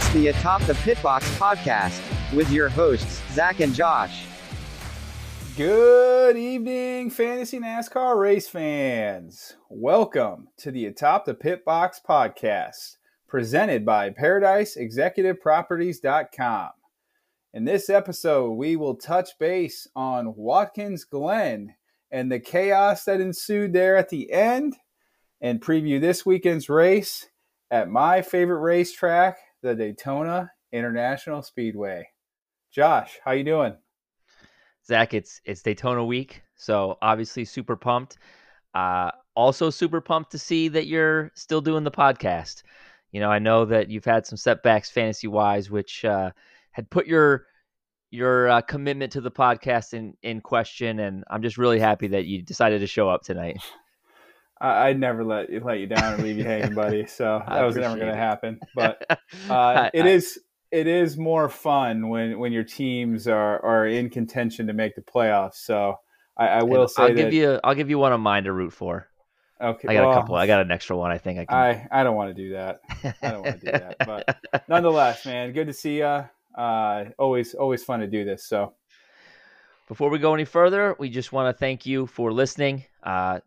It's the Atop the Pitbox podcast with your hosts, Zac and Josh. Good evening, fantasy NASCAR race fans. Welcome to the Atop the Pitbox podcast, presented by ParadiseExecutiveProperties.com. In this episode, we will touch base on Watkins Glen and the chaos that ensued there at the end, and preview this weekend's race at my favorite racetrack, the Daytona International Speedway. Josh, how you doing? Zac, it's it's Daytona week, so obviously super pumped. Uh, also super pumped to see that you're still doing the podcast. You know, I know that you've had some setbacks fantasy wise, which uh, had put your your uh, commitment to the podcast in in question, and I'm just really happy that you decided to show up tonight. I, would never let you let you down and leave you hanging, buddy. So that was never going to happen. But uh, it is it is more fun when when your teams are are in contention to make the playoffs. So I, I will say I'll that, give you I'll give you one of mine to root for. Okay, I got well, a couple. I got an extra one. I think I can. I I don't want to do that. I don't want to do that. But nonetheless, man, good to see you. Uh, always always fun to do this. So. Before we go any further, we just want to thank you for listening. Uh,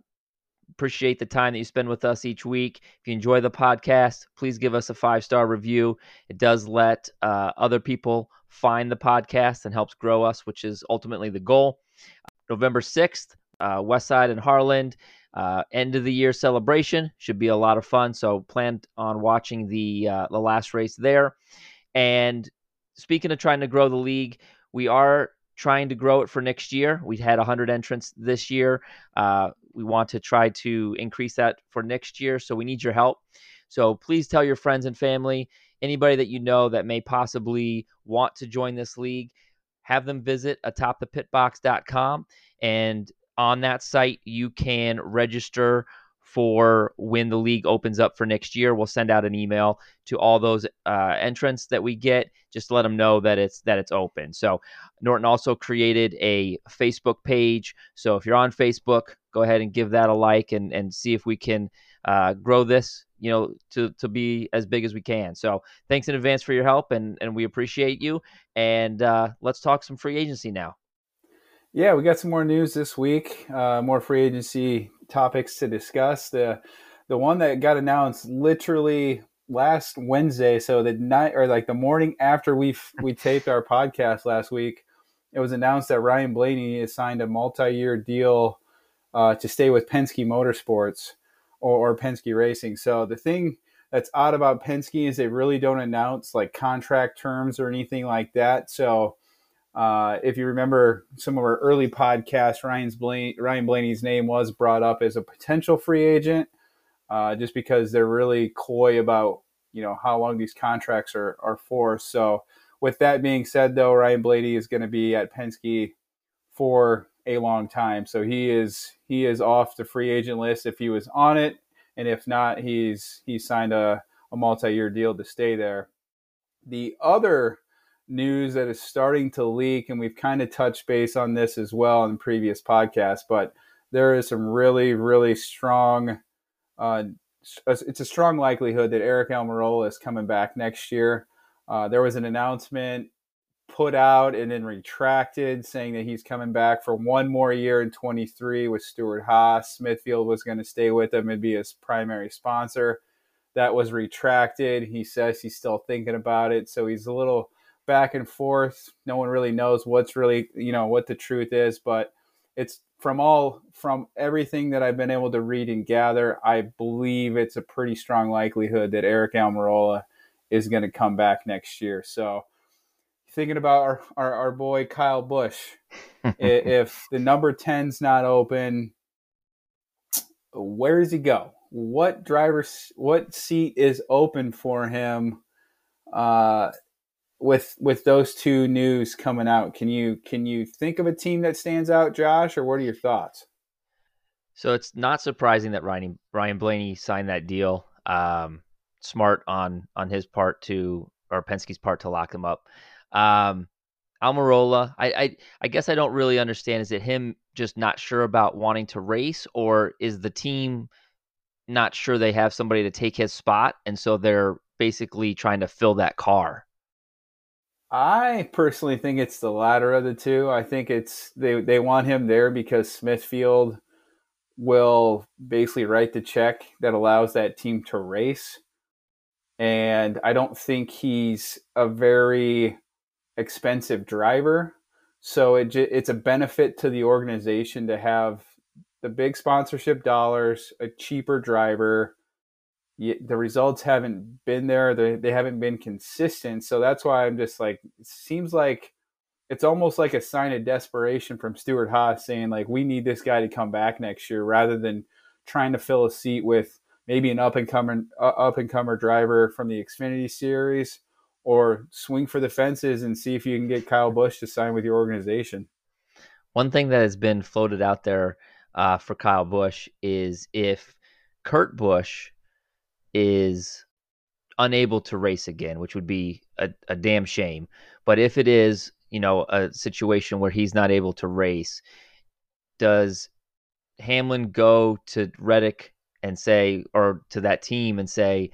appreciate the time that you spend with us each week. If you enjoy the podcast, please give us a five star review. It does let uh, other people find the podcast and helps grow us, which is ultimately the goal. November 6th, uh, Westside and Harland. Uh, end of the year celebration should be a lot of fun. So plan on watching the uh, the last race there. And speaking of trying to grow the league, we are trying to grow it for next year. We had 100 entrants this year. Uh, we want to try to increase that for next year. So we need your help. So please tell your friends and family, anybody that you know that may possibly want to join this league, have them visit atopthepitbox.com. And on that site, you can register for when the league opens up for next year. We'll send out an email to all those uh, entrants that we get, just to let them know that it's that it's open. So Norton also created a Facebook page. So if you're on Facebook, go ahead and give that a like and and see if we can uh, grow this. You know, to to be as big as we can. So thanks in advance for your help, and and we appreciate you. And uh, let's talk some free agency now. Yeah, we got some more news this week. Uh, more free agency topics to discuss. The the one that got announced literally last Wednesday, so the night or like the morning after we we taped our podcast last week, it was announced that Ryan Blaney has signed a multi-year deal uh, to stay with Penske Motorsports or, or Penske Racing. So the thing that's odd about Penske is they really don't announce like contract terms or anything like that. So uh, if you remember some of our early podcasts, Ryan's Ryan Blaney's name was brought up as a potential free agent, uh, just because they're really coy about you know how long these contracts are are for. So, with that being said, though, Ryan Blaney is going to be at Penske for a long time. So he is he is off the free agent list if he was on it, and if not, he's he's signed a, a multi year deal to stay there. The other news that is starting to leak, and we've kind of touched base on this as well in previous podcasts, but there is some really, really strong. Uh, it's a strong likelihood that Eric Almirola is coming back next year. Uh, there was an announcement put out and then retracted, saying that he's coming back for one more year in 23 with Stewart-Haas. Smithfield was going to stay with him and be his primary sponsor. That was retracted. He says he's still thinking about it, so he's a little back and forth. No one really knows what's really, you know, what the truth is, but it's from all from everything that I've been able to read and gather, I believe it's a pretty strong likelihood that Eric Almirola is going to come back next year. So, thinking about our, our, our boy Kyle Busch, if the number 10's not open, where does he go? What driver, what seat is open for him? Uh, with with those two news coming out, can you can you think of a team that stands out, Josh, or what are your thoughts? So it's not surprising that Ryan Ryan Blaney signed that deal. Um, smart on on his part to or Penske's part to lock him up. Um, Almirola, I, I I guess I don't really understand. Is it him just not sure about wanting to race, or is the team not sure they have somebody to take his spot, and so they're basically trying to fill that car? I personally think it's the latter of the two. I think it's they they want him there because Smithfield will basically write the check that allows that team to race. And I don't think he's a very expensive driver. So it it's a benefit to the organization to have the big sponsorship dollars, a cheaper driver. The results haven't been there. They, they haven't been consistent. So that's why I'm just like, it seems like it's almost like a sign of desperation from Stewart Haas saying, like, we need this guy to come back next year rather than trying to fill a seat with maybe an up and comer uh, up and comer driver from the Xfinity series or swing for the fences and see if you can get Kyle Busch to sign with your organization. One thing that has been floated out there uh, for Kyle Busch is if Kurt Busch is unable to race again, which would be a, a damn shame. But if it is, you know, a situation where he's not able to race, does Hamlin go to Reddick and say, or to that team and say,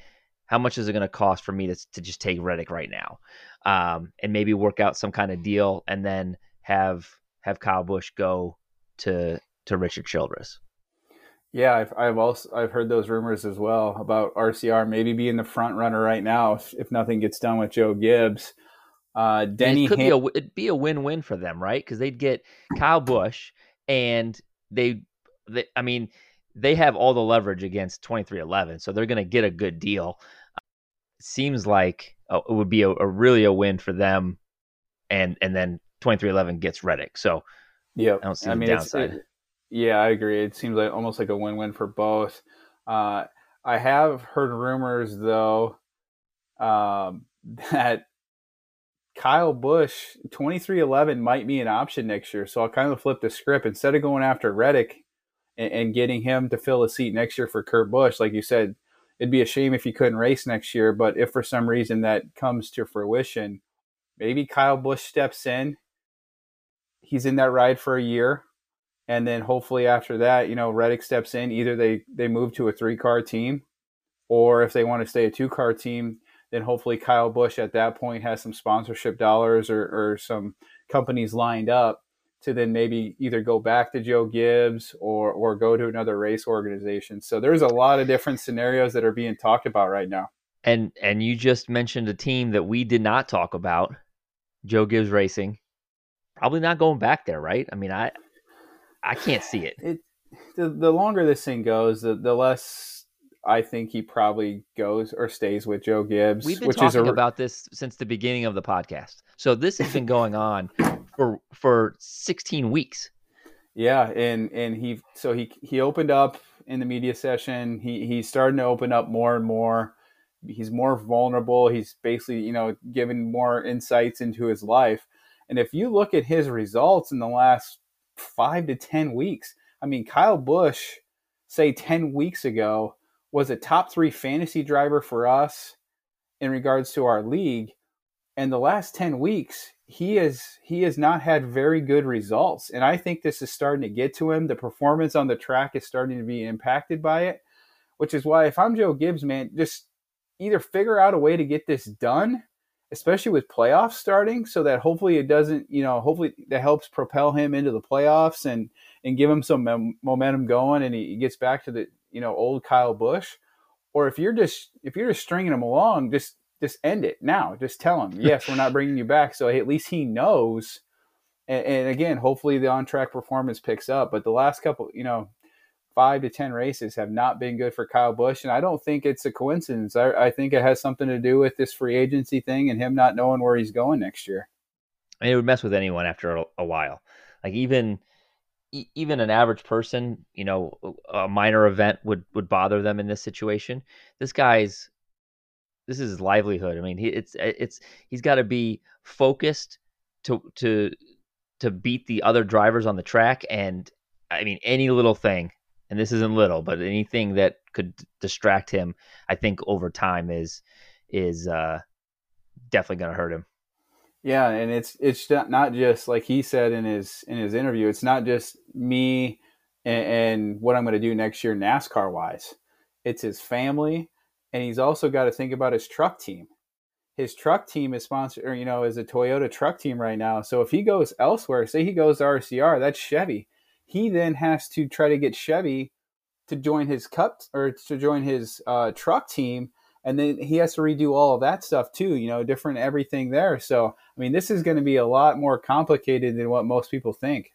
how much is it going to cost for me to, to just take Reddick right now, um, and maybe work out some kind of deal, and then have have Kyle Busch go to to Richard Childress. Yeah, I've, I've also I've heard those rumors as well about RCR maybe being the front runner right now if, if nothing gets done with Joe Gibbs. Uh, Denny it could Ham- be a it'd be a win win for them, right? Because they'd get Kyle Busch and they, they, I mean, they have all the leverage against twenty three eleven, so they're going to get a good deal. Seems like uh, it would be a, a, really a win for them, and and then twenty three eleven gets Reddick. So yeah, I don't see I mean, downside. It, yeah, I agree. It seems like almost like a win-win for both. Uh, I have heard rumors though um, that Kyle Busch 2311 might be an option next year. So I'll kind of flip the script instead of going after Reddick and, and getting him to fill a seat next year for Kurt Busch. Like you said, it'd be a shame if he couldn't race next year. But if for some reason that comes to fruition, maybe Kyle Busch steps in. He's in that ride for a year and then hopefully after that, you know, Reddick steps in. Either they they move to a three car team, or if they want to stay a two car team, then hopefully Kyle Busch at that point has some sponsorship dollars or, or some companies lined up to then maybe either go back to Joe Gibbs or or go to another race organization. So there's a lot of different scenarios that are being talked about right now. And and you just mentioned a team that we did not talk about, Joe Gibbs Racing. Probably not going back there, right? I mean, I I can't see it. it the, the longer this thing goes, the, the less I think he probably goes or stays with Joe Gibbs. We've been talking a... about this since the beginning of the podcast. So this has been going on for for 16 weeks. Yeah, and and he so he he opened up in the media session. He he's starting to open up more and more. He's more vulnerable. He's basically you know giving more insights into his life. And if you look at his results in the last five to 10 weeks. I mean, Kyle Busch, say 10 weeks ago, was a top three fantasy driver for us in regards to our league. And the last 10 weeks, he has he has not had very good results. And I think this is starting to get to him. The performance on the track is starting to be impacted by it, which is why if I'm Joe Gibbs, man, just either figure out a way to get this done especially with playoffs starting, so that hopefully it doesn't, you know, hopefully that helps propel him into the playoffs and and give him some mem- momentum going, and he, he, gets back to the you know old Kyle Busch. Or if you're just if you're just stringing him along, just just end it now. Just tell him, yes, we're not bringing you back. So at least he knows. And, and again, hopefully the on track performance picks up. But the last couple, you know, five to 10 races have not been good for Kyle Busch. And I don't think it's a coincidence. I, I, think it has something to do with this free agency thing and him not knowing where he's going next year. Mean, it would mess with anyone after a, a while. Like even even an average person, you know, a minor event would would bother them in this situation. This guy's this is his livelihood. I mean, he, it's it's he's got to be focused to to to beat the other drivers on the track and I mean any little thing and this isn't little, but anything that could distract him, I think over time is is uh, definitely going to hurt him. Yeah, and it's it's not just like he said in his in his interview. It's not just me and, and what I'm going to do next year NASCAR wise. It's his family, and he's also got to think about his truck team. His truck team is sponsored, or, you know, is a Toyota truck team right now. So if he goes elsewhere, say he goes to RCR, that's Chevy. He then has to try to get Chevy to join his cup or to join his uh, truck team, and then he has to redo all of that stuff too. You know, different everything there. So I mean, this is going to be a lot more complicated than what most people think.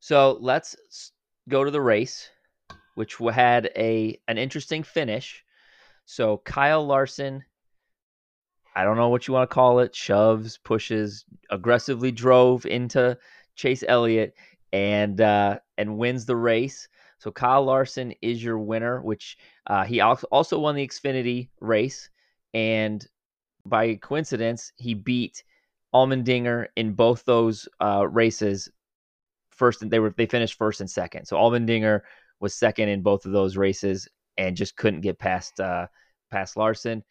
So let's go to the race, which had a an interesting finish. So Kyle Larson, I don't know what you want to call it, shoves, pushes, aggressively drove into Chase Elliott and uh, and wins the race. So Kyle Larson is your winner, which uh, he also won the Xfinity race, and by coincidence, he beat Allmendinger in both those uh, races. First, they were they finished first and second. So Allmendinger was second in both of those races and just couldn't get past uh, past Larson.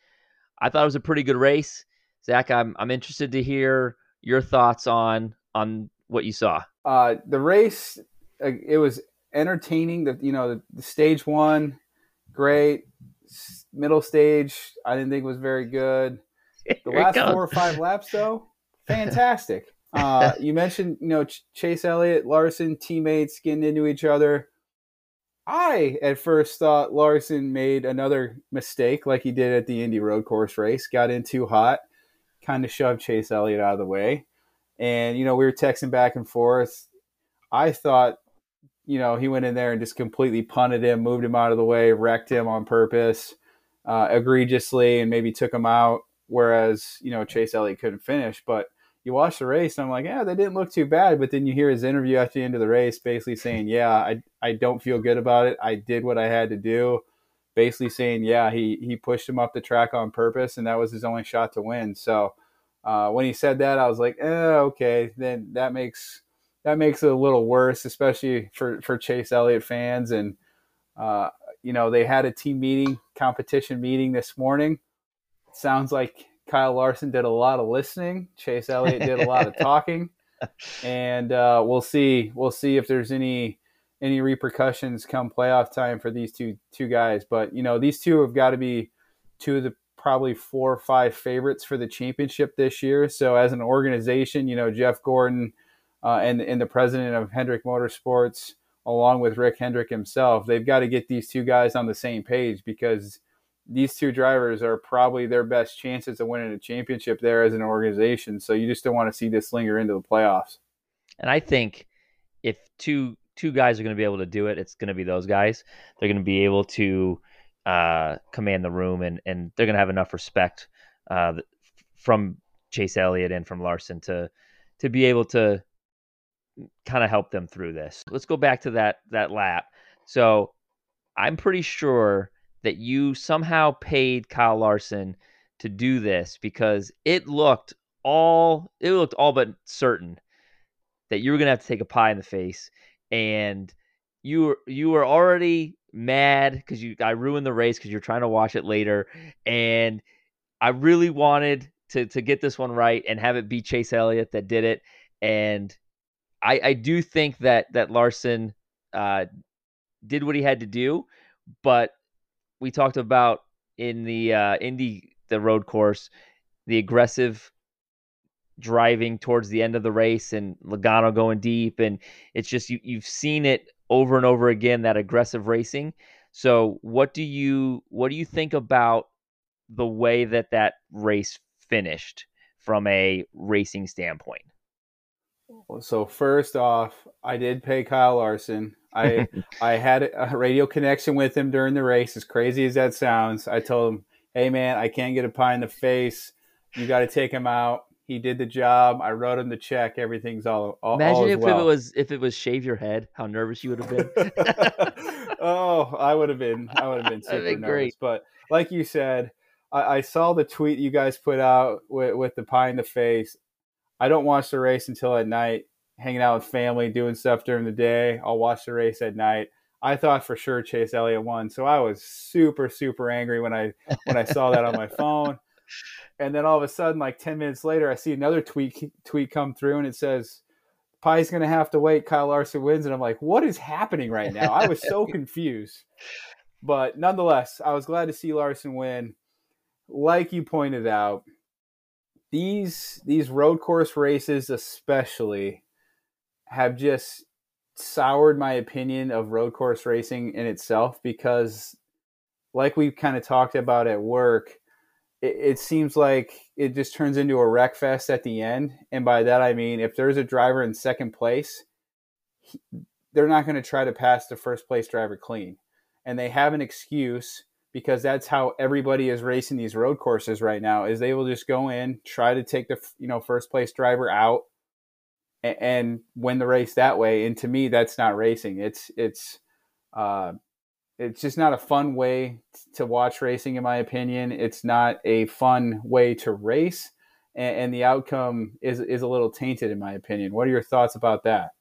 I thought it was a pretty good race. Zac, I'm I'm interested to hear your thoughts on on what you saw. Uh, the race, uh, it was entertaining. The you know the, the stage one, great. Middle stage, I didn't think was very good. The last four or five laps, though, fantastic. Uh, you mentioned, you know, Ch- Chase Elliott, Larson, teammates getting into each other. I at first thought Larson made another mistake like he did at the Indy Road Course race, got in too hot, kind of shoved Chase Elliott out of the way. And, you know, we were texting back and forth. I thought, you know, he went in there and just completely punted him, moved him out of the way, wrecked him on purpose, uh, egregiously, and maybe took him out. Whereas, you know, Chase Elliott couldn't finish. But you watch the race and I'm like, yeah, they didn't look too bad. But then you hear his interview at the end of the race basically saying, yeah, I, I don't feel good about it. I did what I had to do. Basically saying, yeah, he, he pushed him up the track on purpose and that was his only shot to win. So uh, when he said that, I was like, eh, okay, then that makes that makes it a little worse, especially for, for Chase Elliott fans. And, uh, you know, they had a team meeting, competition meeting this morning. sounds like Kyle Larson did a lot of listening. Chase Elliott did a lot of talking, and uh, we'll see. We'll see if there's any any repercussions come playoff time for these two two guys. But you know, these two have got to be two of the probably four or five favorites for the championship this year. So as an organization, you know, Jeff Gordon uh, and and the president of Hendrick Motorsports, along with Rick Hendrick himself, they've got to get these two guys on the same page because these two drivers are probably their best chances of winning a championship there as an organization. So you just don't want to see this linger into the playoffs. And I think if two two guys are going to be able to do it, it's going to be those guys. They're going to be able to uh, command the room, and and they're going to have enough respect uh, from Chase Elliott and from Larson to to be able to kind of help them through this. Let's go back to that that lap. So I'm pretty sure that you somehow paid Kyle Larson to do this because it looked all it looked all but certain that you were gonna have to take a pie in the face and you were you were already mad because you I ruined the race because you're trying to watch it later. And I really wanted to to get this one right and have it be Chase Elliott that did it. And I I do think that that Larson uh did what he had to do but we talked about in the uh, Indy the road course, the aggressive driving towards the end of the race and Logano going deep, and it's just you you've seen it over and over again that aggressive racing. So what do you what do you think about the way that that race finished from a racing standpoint? So first off, I did pay Kyle Larson. I I had a radio connection with him during the race. As crazy as that sounds, I told him, "Hey man, I can't get a pie in the face. You got to take him out." He did the job. I wrote him the check. Everything's all. all Imagine all if, well. if it was if it was shave your head. How nervous you would have been. oh, I would have been. I would have been super been nervous. Great. But like you said, I, I, saw the tweet you guys put out with, with the pie in the face. I don't watch the race until at night hanging out with family, doing stuff during the day. I'll watch the race at night. I thought for sure Chase Elliott won, so I was super super angry when I when I saw that on my phone. And then all of a sudden, like ten minutes later, I see another tweet tweet come through, and it says, "Pie's going to have to wait. Kyle Larson wins." And I'm like, "What is happening right now?" I was so confused. but nonetheless, I was glad to see Larson win. Like you pointed out, these these road course races especially have just soured my opinion of road course racing in itself because like we kind of talked about at work it, it, seems like it just turns into a wreck fest at the end. And by that i mean if there's a driver in second place he, they're not going to try to pass the first place driver clean. And they have an excuse because that's how everybody is racing these road courses right now is they will just go in try to take the you know first place driver out and, and win the race that way and to me that's not racing. It's it's uh, it's just not a fun way to watch racing in my opinion. It's not a fun way to race and, and the outcome is is a little tainted in my opinion. What are your thoughts about that?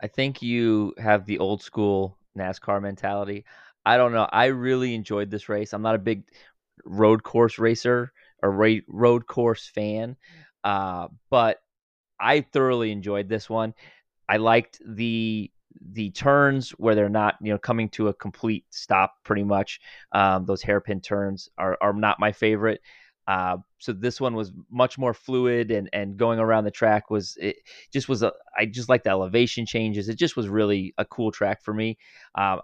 I think you have the old school nascar mentality I don't know. I really enjoyed this race. I'm not a big road course racer or ra- road course fan, uh, but I thoroughly enjoyed this one. I liked the the turns where they're not you know coming to a complete stop pretty much um, those hairpin turns are, are not my favorite uh, so this one was much more fluid and and going around the track was it just was a I just like the elevation changes it just was really a cool track for me uh,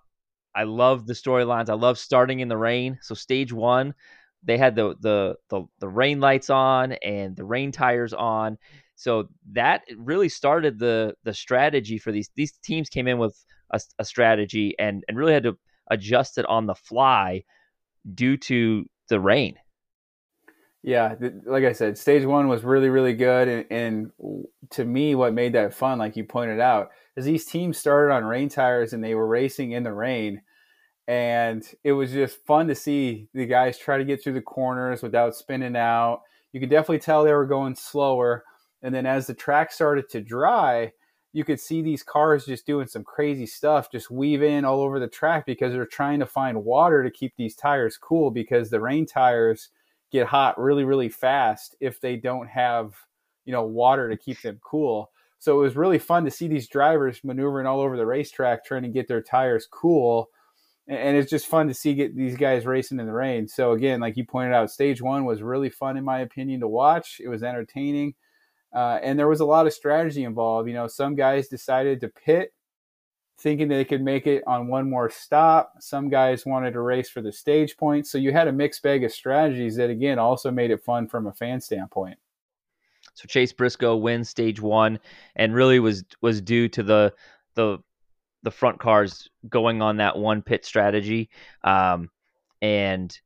I love the storylines. I love starting in the rain. So stage one, they had the, the the the rain lights on and the rain tires on. So that really started the the strategy for these these teams came in with a, a strategy and and really had to adjust it on the fly due to the rain. Yeah, like I said, stage one was really, really good. And, and, to me, what made that fun, like you pointed out, is these teams started on rain tires and they were racing in the rain. And it was just fun to see the guys try to get through the corners without spinning out. You could definitely tell they were going slower. And then as the track started to dry, you could see these cars just doing some crazy stuff, just weaving all over the track because they're trying to find water to keep these tires cool because the rain tires – get hot really really fast if they don't have you know water to keep them cool. So it was really fun to see these drivers maneuvering all over the racetrack trying to get their tires cool. And it's just fun to see get these guys racing in the rain. So again like you pointed out stage one was really fun in my opinion to watch. It was entertaining. Uh, and there was a lot of strategy involved. You know some guys decided to pit thinking they could make it on one more stop. Some guys wanted to race for the stage points. So you had a mixed bag of strategies that, again, also made it fun from a fan standpoint. So Chase Briscoe wins stage one, and really was was due to the the the front cars going on that one pit strategy, um, and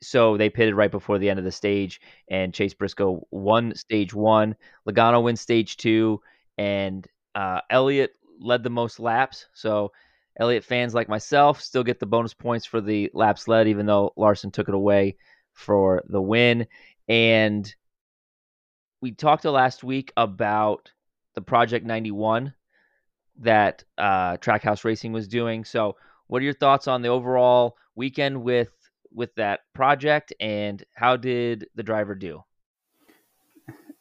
so they pitted right before the end of the stage, and Chase Briscoe won stage one. Logano wins stage two, and uh, Elliott led the most laps. So Elliott fans like myself still get the bonus points for the laps led, even though Larson took it away for the win. And we talked last week about the Project 91 that uh, Trackhouse Racing was doing. So, what are your thoughts on the overall weekend with with that project, and how did the driver do?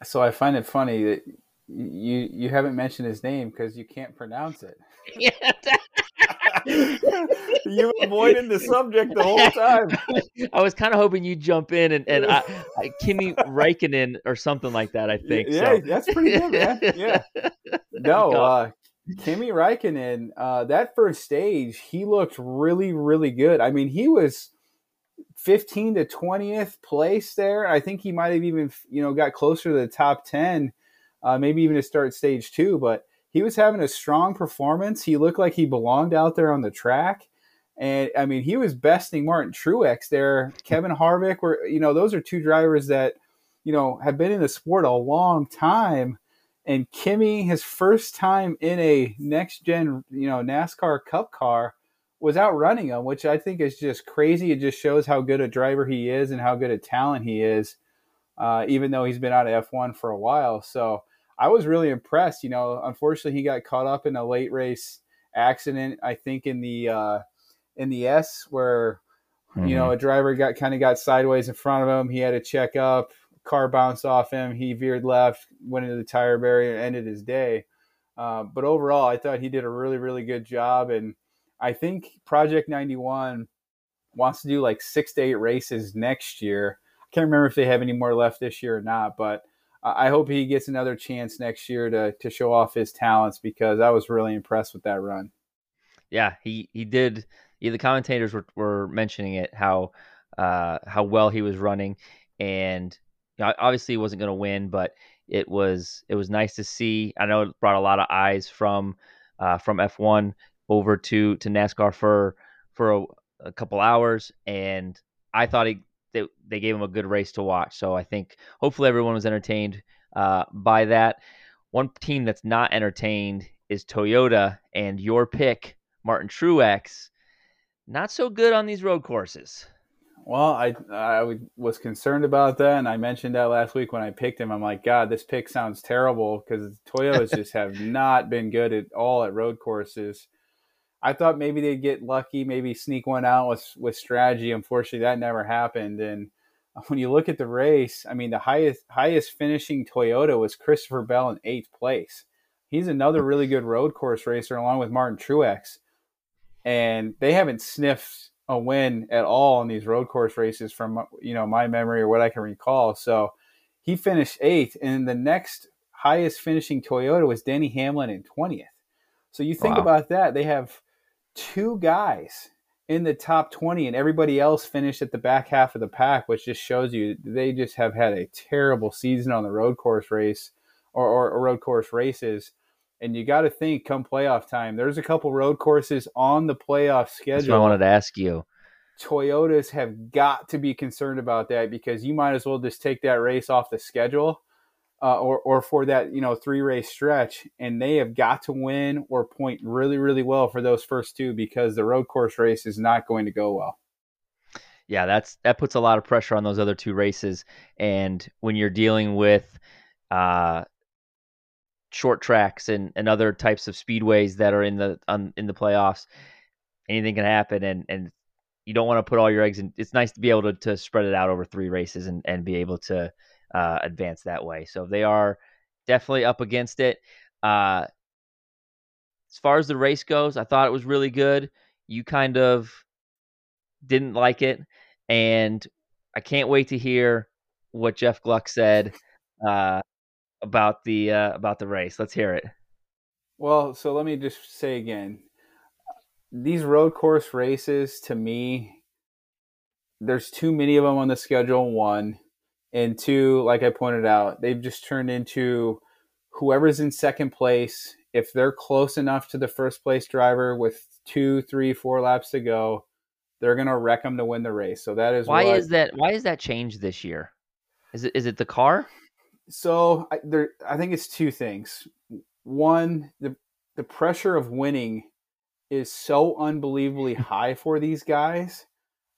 So I find it funny that you you haven't mentioned his name because you can't pronounce it. Yeah. you avoided the subject the whole time. I was kind of hoping you'd jump in and, and I, I, Kimi Raikkonen or something like that. I think. Yeah, so. that's pretty good, man. Yeah. No, uh, Kimi Raikkonen, uh, that first stage, he looked really, really good. I mean, he was 15 to 20th place there. I think he might have even, you know, got closer to the top 10 uh, maybe even to start stage two. But he was having a strong performance. He looked like he belonged out there on the track. And I mean, he was besting Martin Truex there. Kevin Harvick were, you know, those are two drivers that, you know, have been in the sport a long time. And Kimi, his first time in a next gen, you know, NASCAR Cup car, was outrunning him, which I think is just crazy. It just shows how good a driver he is and how good a talent he is uh, even though he's been out of F1 for a while. So I was really impressed. You know, unfortunately, he got caught up in a late race accident. I think in the uh, in the S where mm-hmm. you know mm-hmm. a driver got kind of got sideways in front of him. He had to check up. Car bounced off him. He veered left, went into the tire barrier, and ended his day. Uh, but overall, I thought he did a really, really good job. And I think Project 91 wants to do like six to eight races next year. I can't remember if they have any more left this year or not, but I hope he gets another chance next year to to show off his talents because I was really impressed with that run. Yeah, he he did. Yeah, the commentators were, were mentioning it how uh, how well he was running, and you know, obviously he wasn't going to win, but it was it was nice to see. I know it brought a lot of eyes from uh, from F1 over to to NASCAR for for a, a couple hours, and I thought he they, they gave him a good race to watch. So I think hopefully everyone was entertained uh, by that. One team that's not entertained is Toyota, and your pick, Martin Truex, not so good on these road courses. Well, I I was concerned about that, and I mentioned that last week when I picked him. I'm like, God, this pick sounds terrible because Toyotas just have not been good at all at road courses. I thought maybe they'd get lucky, maybe sneak one out with with strategy. Unfortunately, that never happened. And when you look at the race, I mean, the highest highest finishing Toyota was Christopher Bell in eighth place. He's another really good road course racer, along with Martin Truex, and they haven't sniffed a win at all in these road course races from you know my memory or what I can recall. So he finished eighth, and the next highest finishing Toyota was Denny Hamlin in twentieth. So you think wow. about that; they have two guys in the top 20 and everybody else finished at the back half of the pack which just shows you they just have had a terrible season on the road course race or, or, or road course races. And you got to think come playoff time there's a couple road courses on the playoff schedule i wanted to ask you. Toyotas have got to be concerned about that because you might as well just take that race off the schedule uh, or or for that you know three race stretch, and they have got to win or point really really well for those first two because the road course race is not going to go well. Yeah, that's that puts a lot of pressure on those other two races, and when you're dealing with uh, short tracks and, and other types of speedways that are in the on, in the playoffs, anything can happen, and and you don't want to put all your eggs in. It's nice to be able to, to spread it out over three races and, and be able to uh, advance that way. So they are definitely up against it. Uh, as far as the race goes, I thought it was really good. You kind of didn't like it, and I can't wait to hear what Jeff Gluck said uh, about the uh, about the race. Let's hear it. Well, so let me just say again, these road course races to me, there's too many of them on the schedule. One, and two, like I pointed out, they've just turned into whoever's in second place. If they're close enough to the first place driver with two, three, four laps to go, they're going to wreck them to win the race. So that is why what, is that? Why is that changed this year? Is it is it the car? So I, there, I think it's two things. One, the the pressure of winning is so unbelievably high for these guys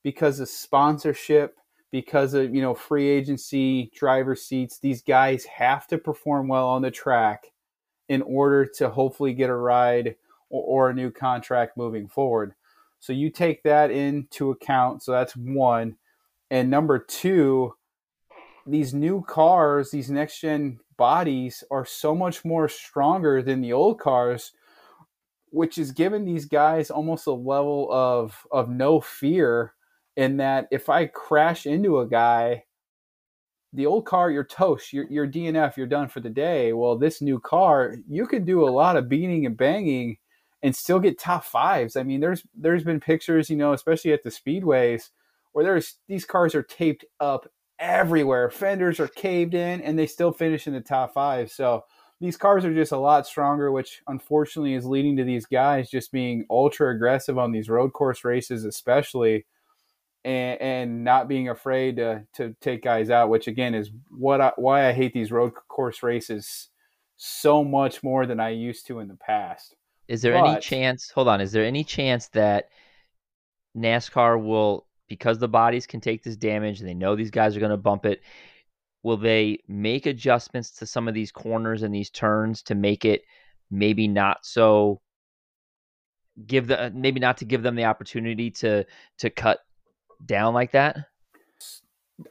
because of sponsorship because of you know free agency driver seats these guys have to perform well on the track in order to hopefully get a ride or, or, a new contract moving forward. So you take that into account. So that's one. And number two these new cars these next gen bodies are so much more stronger than the old cars which is giving these guys almost a level of of no fear in that if I crash into a guy, the old car, you're toast, you're, you're DNF, you're done for the day. Well, this new car, you can do a lot of beating and banging and still get top fives. I mean, there's there's been pictures, you know, especially at the speedways, where there's these cars are taped up everywhere. Fenders are caved in, and they still finish in the top five. So these cars are just a lot stronger, which unfortunately is leading to these guys just being ultra aggressive on these road course races, especially and, and not being afraid to, to take guys out, which again is what I, why I hate these road course races so much more than I used to in the past. Is there but, any chance? Hold on. Is there any chance that NASCAR will, because the bodies can take this damage and they know these guys are going to bump it, will they make adjustments to some of these corners and these turns to make it maybe not so give the maybe not to give them the opportunity to to cut down like that?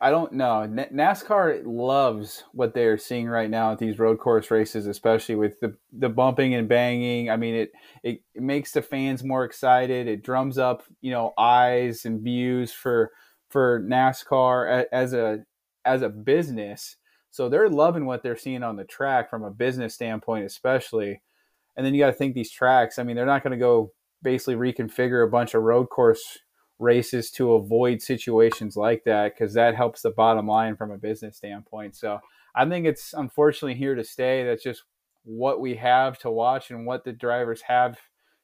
I don't know. NASCAR loves what they are seeing right now at these road course races, especially with the, the bumping and banging. I mean, it, it, it makes the fans more excited. It drums up, you know, eyes and views for for NASCAR as a as a business. So they're loving what they're seeing on the track from a business standpoint, especially. And then you got to think these tracks. I mean, they're not going to go basically reconfigure a bunch of road course races to avoid situations like that because that helps the bottom line from a business standpoint. So I think it's unfortunately here to stay. That's just what we have to watch and what the drivers have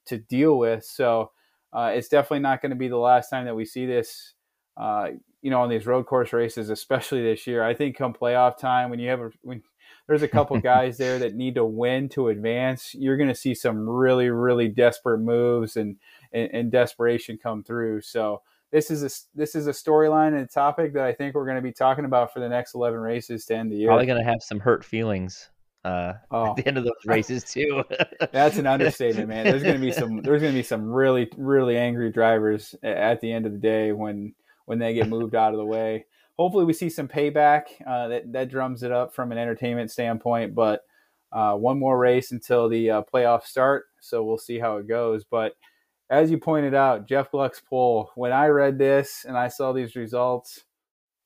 to deal with. So uh, it's definitely not going to be the last time that we see this. Uh, you know, on these road course races, especially this year. I think come playoff time, when you have a, when there's a couple guys there that need to win to advance, you're going to see some really, really desperate moves and and, and desperation come through. So this is a this is a storyline and a topic that I think we're going to be talking about for the next eleven races to end the year. Probably going to have some hurt feelings uh, oh. at the end of those races too. That's an understatement, man. There's going to be some there's going to be some really really angry drivers at the end of the day when when they get moved out of the way. Hopefully, we see some payback. Uh, that that drums it up from an entertainment standpoint, but. Uh, one more race until the uh, playoffs start, so we'll see how it goes. But as you pointed out, Jeff Gluck's poll, when I read this and I saw these results,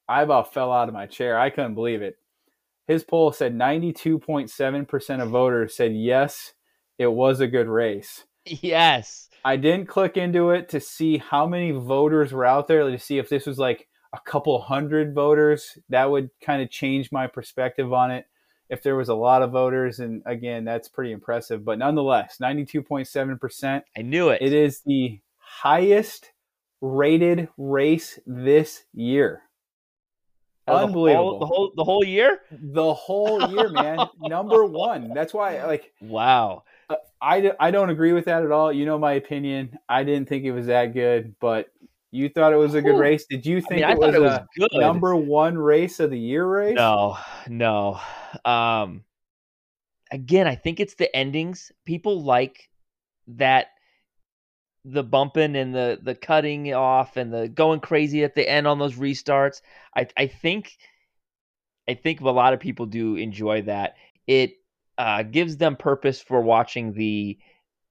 I about fell out of my chair. I couldn't believe it. His poll said 92.7% of voters said yes, it was a good race. Yes. I didn't click into it to see how many voters were out there to see if this was like a couple hundred voters. That would kind of change my perspective on it if there was a lot of voters. And again, that's pretty impressive. But nonetheless, 92.7%. I knew it. It is the highest rated race this year. Unbelievable. The whole, the whole, the whole year? The whole year, man. Number one. That's why, like, wow. I, I don't agree with that at all. You know my opinion. I didn't think it was that good, but you thought it was a good race. Did you think I mean, it, was it, was a good. number one race of the year race? No, no. Um, again, I think it's the endings. People like that the bumping and the the cutting off and the going crazy at the end on those restarts. I I think I think a lot of people do enjoy that. It uh, gives them purpose for watching the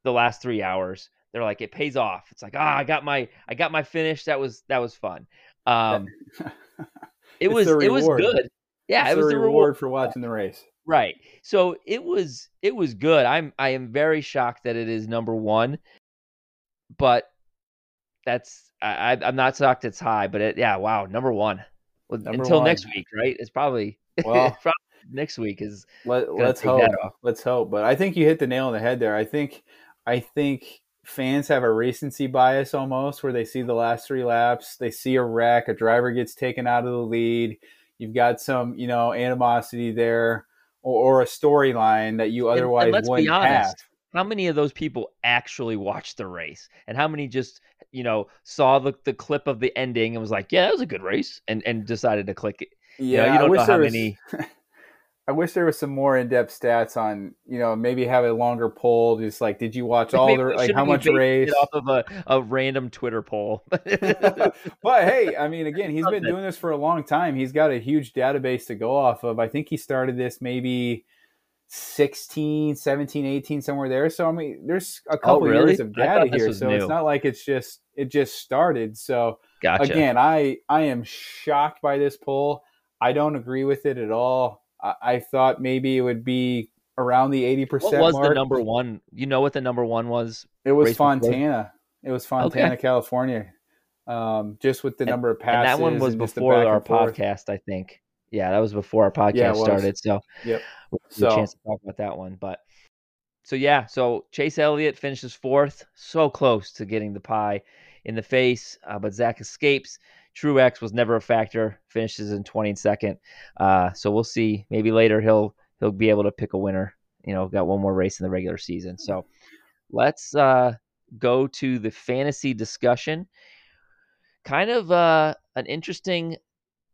the last three hours they're like it pays off. It's like ah, I got my I got my finish. That was that was fun. Um, it was it was good. Yeah, it's it was the reward, reward for watching the race. Right. So it was it was good. I'm I am very shocked that it is number one, but that's I I'm not shocked it's high. But it, yeah, wow, number one. Well, number until one. next week, right? It's probably well. probably next week is let, us hope let's hope but i think you hit the nail on the head there i think i think fans have a recency bias almost where they see the last three laps, they see a wreck, a driver gets taken out of the lead. You've got some, you know, animosity there or, or a storyline that you otherwise and, and wouldn't have. How many of those people actually watched the race, and how many just, you know, saw the, the clip of the ending and was like, "Yeah, that was a good race," and and decided to click it? Yeah, you, know, you don't know how was... many. I wish there was some more in-depth stats on, you know, maybe have a longer poll. Just like, did you watch all the like how much race off of a, a random Twitter poll? but hey, I mean, again, he's been doing this for a long time. He's got a huge database to go off of. I think he started this maybe 16, 17, 18, somewhere there. So I mean, there's a oh, couple oh, really? years of data here. So new. it's not like it's just it just started. So gotcha. again, I I am shocked by this poll. I don't agree with it at all. I, I thought maybe it would be around the 80% what was mark. the number one? You know what the number one was? It was fontana before? it was fontana okay. california. Um, just with the and, number of passes that one was before our podcast i think. Yeah that was before our podcast yeah, started so yep. so, a chance to talk about that one but so yeah so chase elliott finishes fourth so close to getting the pie in the face uh, but zac escapes Truex was never a factor. Finishes in 22nd. Uh, so we'll see. Maybe later he'll he'll be able to pick a winner. You know, got one more race in the regular season. So let's uh, go to the fantasy discussion. Kind of uh, an interesting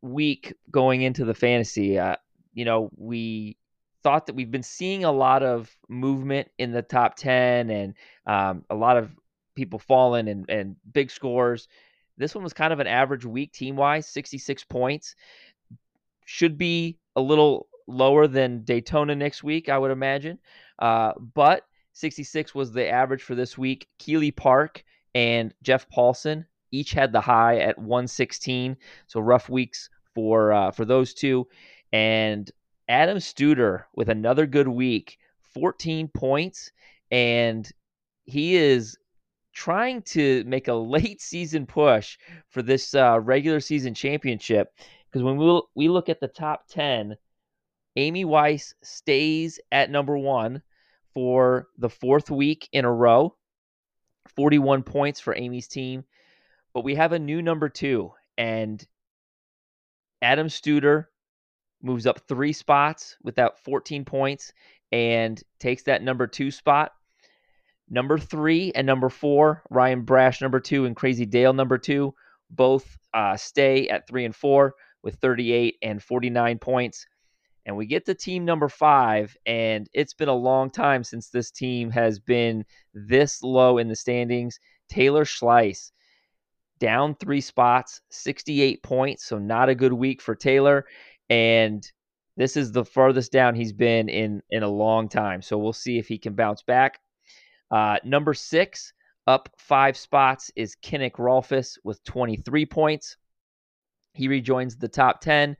week going into the fantasy. Uh, you know, we thought that we've been seeing a lot of movement in the top 10 and um, a lot of people falling and, and big scores this one was kind of an average week team wise, 66 points. Should be a little lower than Daytona next week, I would imagine. Uh, but 66 was the average for this week. Keeley Park and Jeff Paulson each had the high at 116. So rough weeks for uh, for those two. And Adam Studer with another good week, 14 points, and he is trying to make a late season push for this uh, regular season championship. Because when we we look at the top 10, Amy Weiss stays at number one for the fourth week in a row. 41 points for Amy's team. But we have a new number two, and Adam Studer moves up three spots with that 14 points and takes that number two spot. Number three and number four, Ryan Brash, number two, and Crazy Dale, number two, both uh, stay at three and four with 38 and 49 points. And we get to team number five, and it's been a long time since this team has been this low in the standings. Taylor Schleiss down three spots, 68 points. So not a good week for Taylor. And this is the furthest down he's been in in a long time. So we'll see if he can bounce back. Uh, number six, up five spots, is Kinnick Rolfus with 23 points. He rejoins the top 10.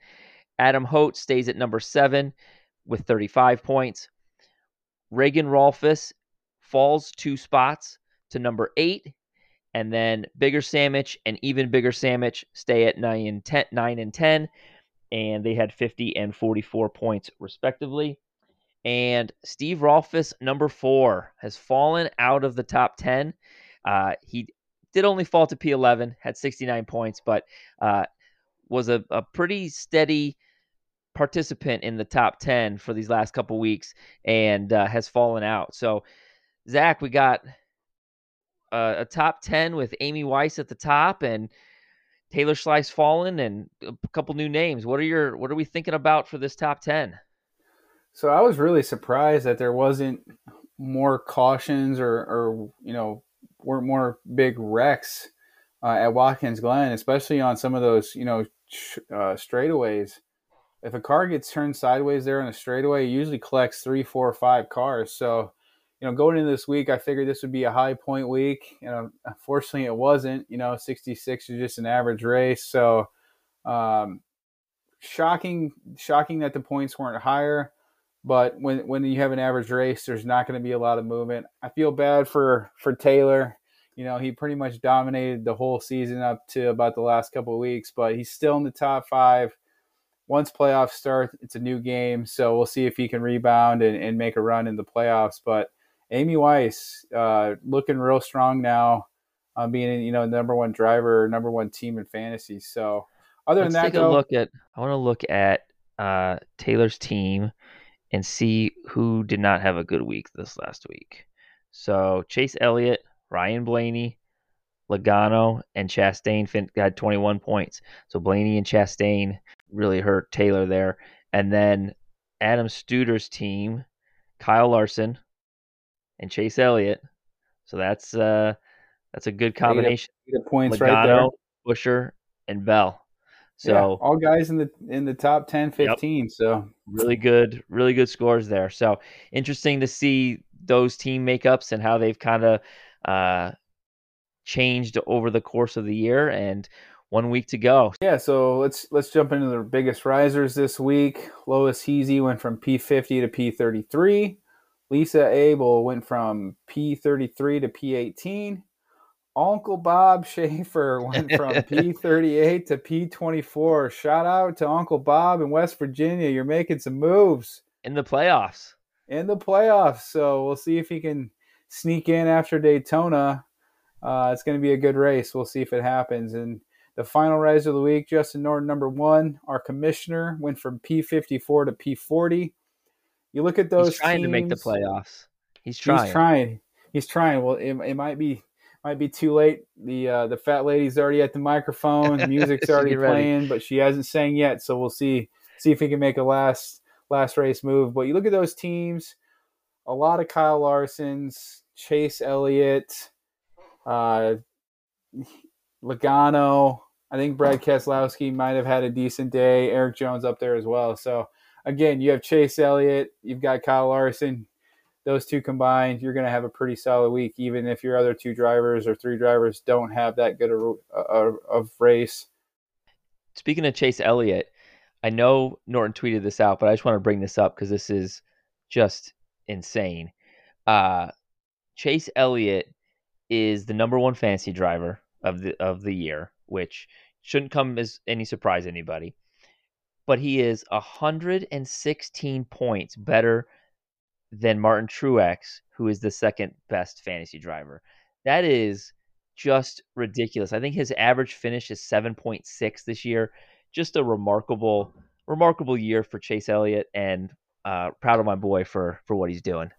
Adam Holt stays at number seven with 35 points. Reagan Rolfus falls two spots to number eight. And then Bigger Sandwich and Even Bigger Sandwich stay at 9 and 10, 9 and 10. And they had 50 and 44 points, respectively. And Steve Rolfus, number four, has fallen out of the top 10. Uh, he did only fall to P11, had 69 points, but uh, was a, a pretty steady participant in the top 10 for these last couple weeks and uh, has fallen out. So, Zac, we got a, a, top 10 with Amy Weiss at the top and Taylor Schleiss fallen and a couple new names. What are your what are we thinking about for this top 10? So I was really surprised that there wasn't more cautions or, or you know, weren't more big wrecks uh, at Watkins Glen, especially on some of those, you know, uh, straightaways if a car gets turned sideways there on a straightaway, it usually collects three, four, five cars. So, you know, going into this week, I figured this would be a high point week. You know, unfortunately, it wasn't. You know, 66 is just an average race. So, um, shocking, shocking that the points weren't higher. But when when you have an average race, there's not going to be a lot of movement. I feel bad for for Taylor. You know, he pretty much dominated the whole season up to about the last couple of weeks, but he's still in the top five once playoffs start, it's a new game. So we'll see if he can rebound and, and make a run in the playoffs. But Amy Weiss uh, looking real strong now, uh, being you know number one driver, number one team in fantasy. So other Let's than that, take a look at. I want to look at uh, Taylor's team and see who did not have a good week this last week. So Chase Elliott, Ryan Blaney, Logano, and Chastain had 21 points. So Blaney and Chastain really hurt Taylor there. And then Adam Studer's team, Kyle Larson and Chase Elliott. So that's uh that's a good combination. Good points Logano, right there. Buescher and Bell. So yeah, all guys in the in the top 10, 15. Yep. So really good, really good scores there. So interesting to see those team makeups and how they've kind of uh, changed over the course of the year. And one week to go. Yeah, so let's let's jump into the biggest risers this week. Lois Heasy went from P50 to P33. Lisa Abel went from P33 to P18. Uncle Bob Schaefer went from P38 to P24. Shout out to Uncle Bob in West Virginia. You're making some moves in the playoffs. In the playoffs. So we'll see if he can sneak in after Daytona. Uh, it's going to be a good race. We'll see if it happens. And the final rise of the week, Justin Norton, number one. Our commissioner went from P54 to P40. You look at those. He's trying teams, to make the playoffs. He's trying. He's trying. He's trying. Well, it, it might be might be too late. The uh, the fat lady's already at the microphone. The Music's already playing, but she hasn't sang yet. So we'll see see if he can make a last last race move. But you look at those teams. A lot of Kyle Larson's, Chase Elliott. Uh, Logano. I think Brad Keselowski might have had a decent day. Erik Jones up there as well. So again, you have Chase Elliott, you've got Kyle Larson. Those two combined, you're going to have a pretty solid week, even if your other two drivers or three drivers don't have that good of, race. Speaking of Chase Elliott, I know Norton tweeted this out, but I just want to bring this up because this is just insane. Uh, Chase Elliott is the number one fantasy driver of the of the year, which shouldn't come as any surprise to anybody. But he is 116 points better than Martin Truex, who is the second best fantasy driver. That is just ridiculous. I think his average finish is 7.6 this year. Just a remarkable, remarkable year for Chase Elliott, and uh, proud of my boy for for what he's doing.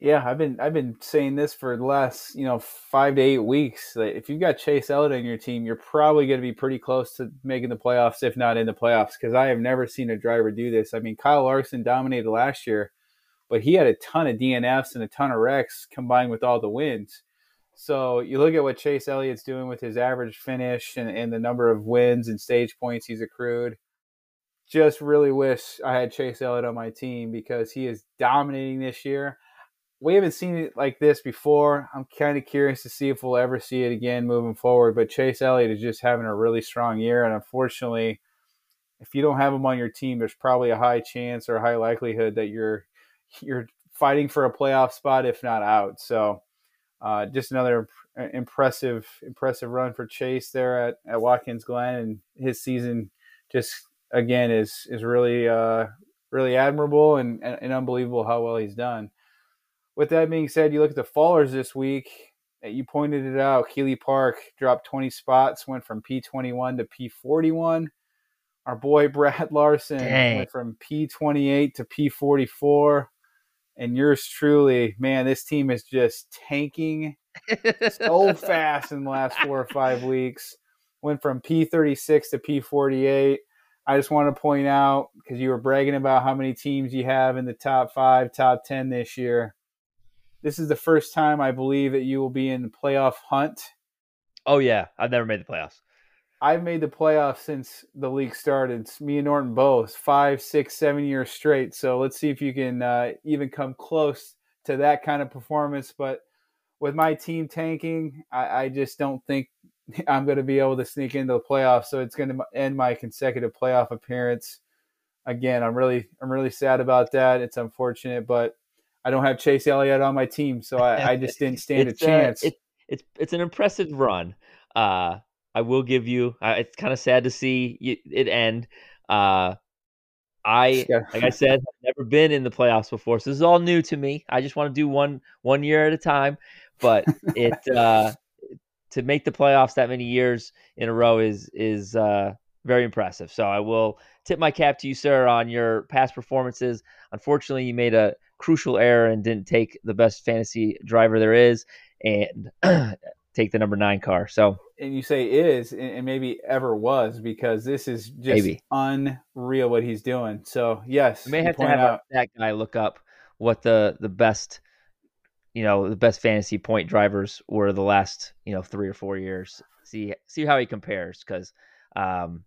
Yeah, I've been I've been saying this for the last you know five to eight weeks. That if you've got Chase Elliott on your team, you're probably going to be pretty close to making the playoffs, if not in the playoffs. Because I have never seen a driver do this. I mean, Kyle Larson dominated last year, but he had a ton of DNFs and a ton of wrecks combined with all the wins. So you look at what Chase Elliott's doing with his average finish and, and the number of wins and stage points he's accrued. Just really wish I had Chase Elliott on my team because he is dominating this year we haven't seen it like this before. I'm kind of curious to see if we'll ever see it again moving forward. But Chase Elliott is just having a really strong year, and unfortunately, if you don't have him on your team, there's probably a high chance or a high likelihood that you're you're fighting for a playoff spot, if not out. So, uh, just another impressive impressive run for Chase there at, at Watkins Glen, and his season just again is is really uh, really admirable and, and unbelievable how well he's done with that being said, you look at the fallers this week. Uh, you pointed it out. Keeley Park dropped 20 spots, went from P21 to P41. Our boy Brad Larson Dang. went from P28 to P44. And yours truly, man, this team is just tanking so fast in the last four or five weeks. Went from P36 to P48. I just want to point out because you were bragging about how many teams you have in the top five, top 10 this year. This is the first time I believe that you will be in the playoff hunt. Oh yeah, I've never made the playoffs. I've made the playoffs since the league started. It's me and Norton both, five, six, seven years straight. So let's see if you can uh, even come close to that kind of performance. But with my team tanking, I, I just don't think I'm going to be able to sneak into the playoffs. So it's going to end my consecutive playoff appearance. Again, I'm really, I'm really sad about that. It's unfortunate, but I don't have Chase Elliott on my team, so I, I just didn't stand a uh, chance. Uh, it, it's it's an impressive run. Uh, I will give you. Uh, it's kind of sad to see it end. Uh, I like I said, I've never been in the playoffs before, so this is all new to me. I just want to do one one year at a time. But it uh, to make the playoffs that many years in a row is is uh, very impressive. So I will tip my cap to you, sir, on your past performances. Unfortunately, you made a crucial error and didn't take the best fantasy driver there is and take the number nine car. So and you say is and maybe ever was because this is just maybe. unreal what he's doing. So yes, we may have to have out, that guy look up what the the best you know the best fantasy point drivers were the last you know three or four years. See see how he compares because um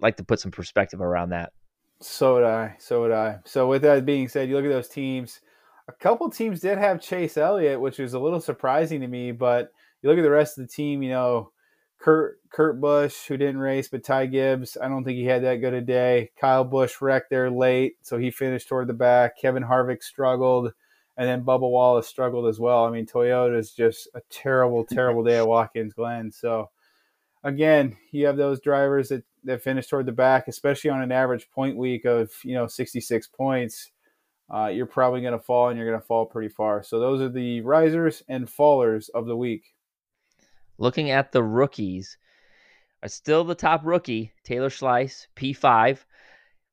like to put some perspective around that. So would I. So would I. So with that being said, you look at those teams. A couple teams did have Chase Elliott, which was a little surprising to me. But you look at the rest of the team. You know, Kurt Kurt Busch, who didn't race, but Ty Gibbs. I don't think he had that good a day. Kyle Busch wrecked there late, so he finished toward the back. Kevin Harvick struggled, and then Bubba Wallace struggled as well. I mean, Toyota's just a terrible, terrible day at Watkins Glen. So again, you have those drivers that that finish toward the back, especially on an average point week of you know 66 points, uh, you're probably going to fall and you're going to fall pretty far. So those are the risers and fallers of the week. Looking at the rookies, are still the top rookie Taylor Schleiss P5,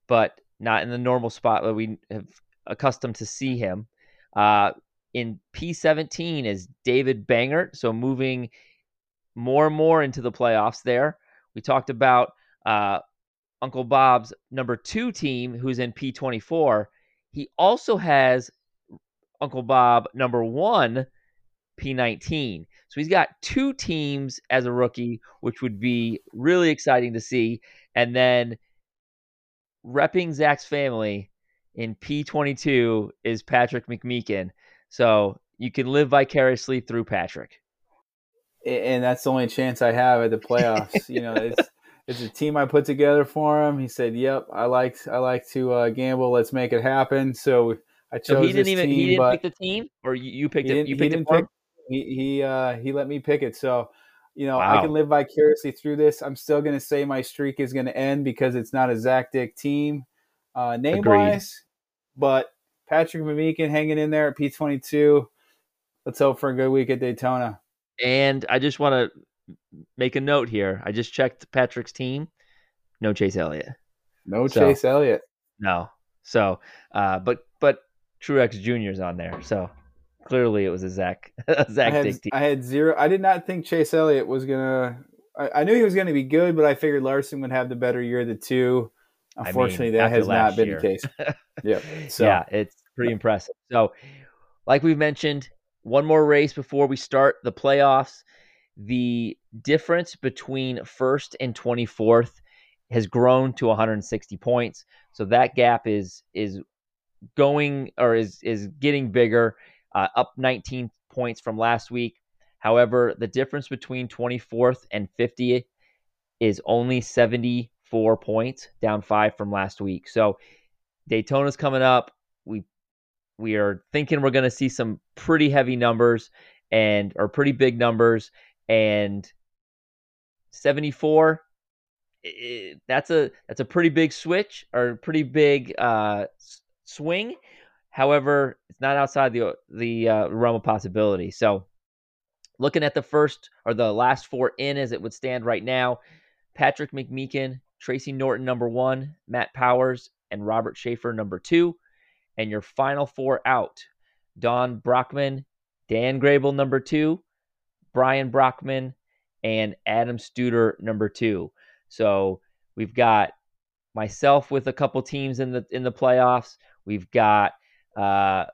but not in the normal spot that we have accustomed to see him. Uh, in P17 is David Bangert, so moving more and more into the playoffs there. We talked about uh, Uncle Bob's number two team, who's in P24, he also has Uncle Bob number one P19. So he's got two teams as a rookie, which would be really exciting to see. And then repping Zac's family in P22 is Patrick McMeekin. So you can live vicariously through Patrick. And that's the only chance I have at the playoffs. you know, it's it's a team I put together for him. He said, "Yep, I like I like to uh, gamble. Let's make it happen." So I chose. So he didn't even team, he didn't pick the team, or you, you picked he You picked it didn't pick. He he uh, he let me pick it. So you know I can live vicariously through this. I'm still going to say my streak is going to end because it's not a Zac Dick team, uh, name Agreed. wise, but Patrick McMeekin hanging in there at P22. Let's hope for a good week at Daytona. And I just want to make a note here. I just checked Patrick's team. No Chase Elliott. No So- Chase Elliott. No. So, uh, but but Truex Jr.'s on there. So clearly it was a Zac a I Zac had, Dick team. I had zero. I did not think Chase Elliott was gonna. I, I knew he was going to be good, but I figured Larson would have the better year of the two. mean, Unfortunately, that has not been year. the case. Yep. So yeah, it's pretty impressive. So, like we've mentioned, one more race before we start the playoffs. The difference between first and 24th has grown to 160 points. So that gap is is going or is is getting bigger, uh, up 19 points from last week. However, the difference between 24th and 50th is only 74 points, down five from last week. So Daytona's coming up. We we are thinking we're going to see some pretty heavy numbers and or pretty big numbers and 74 eh, that's a that's a pretty big switch or pretty big uh swing however it's not outside the the uh, realm of possibility. So looking at the first or the last four in as it would stand right now patrick mcmeekin tracy norton number one matt powers and robert schaefer number two. And your final four out don brockman dan grable number two brian brockman and adam studer number two. So we've got myself with a couple teams in the in the playoffs. We've got uh,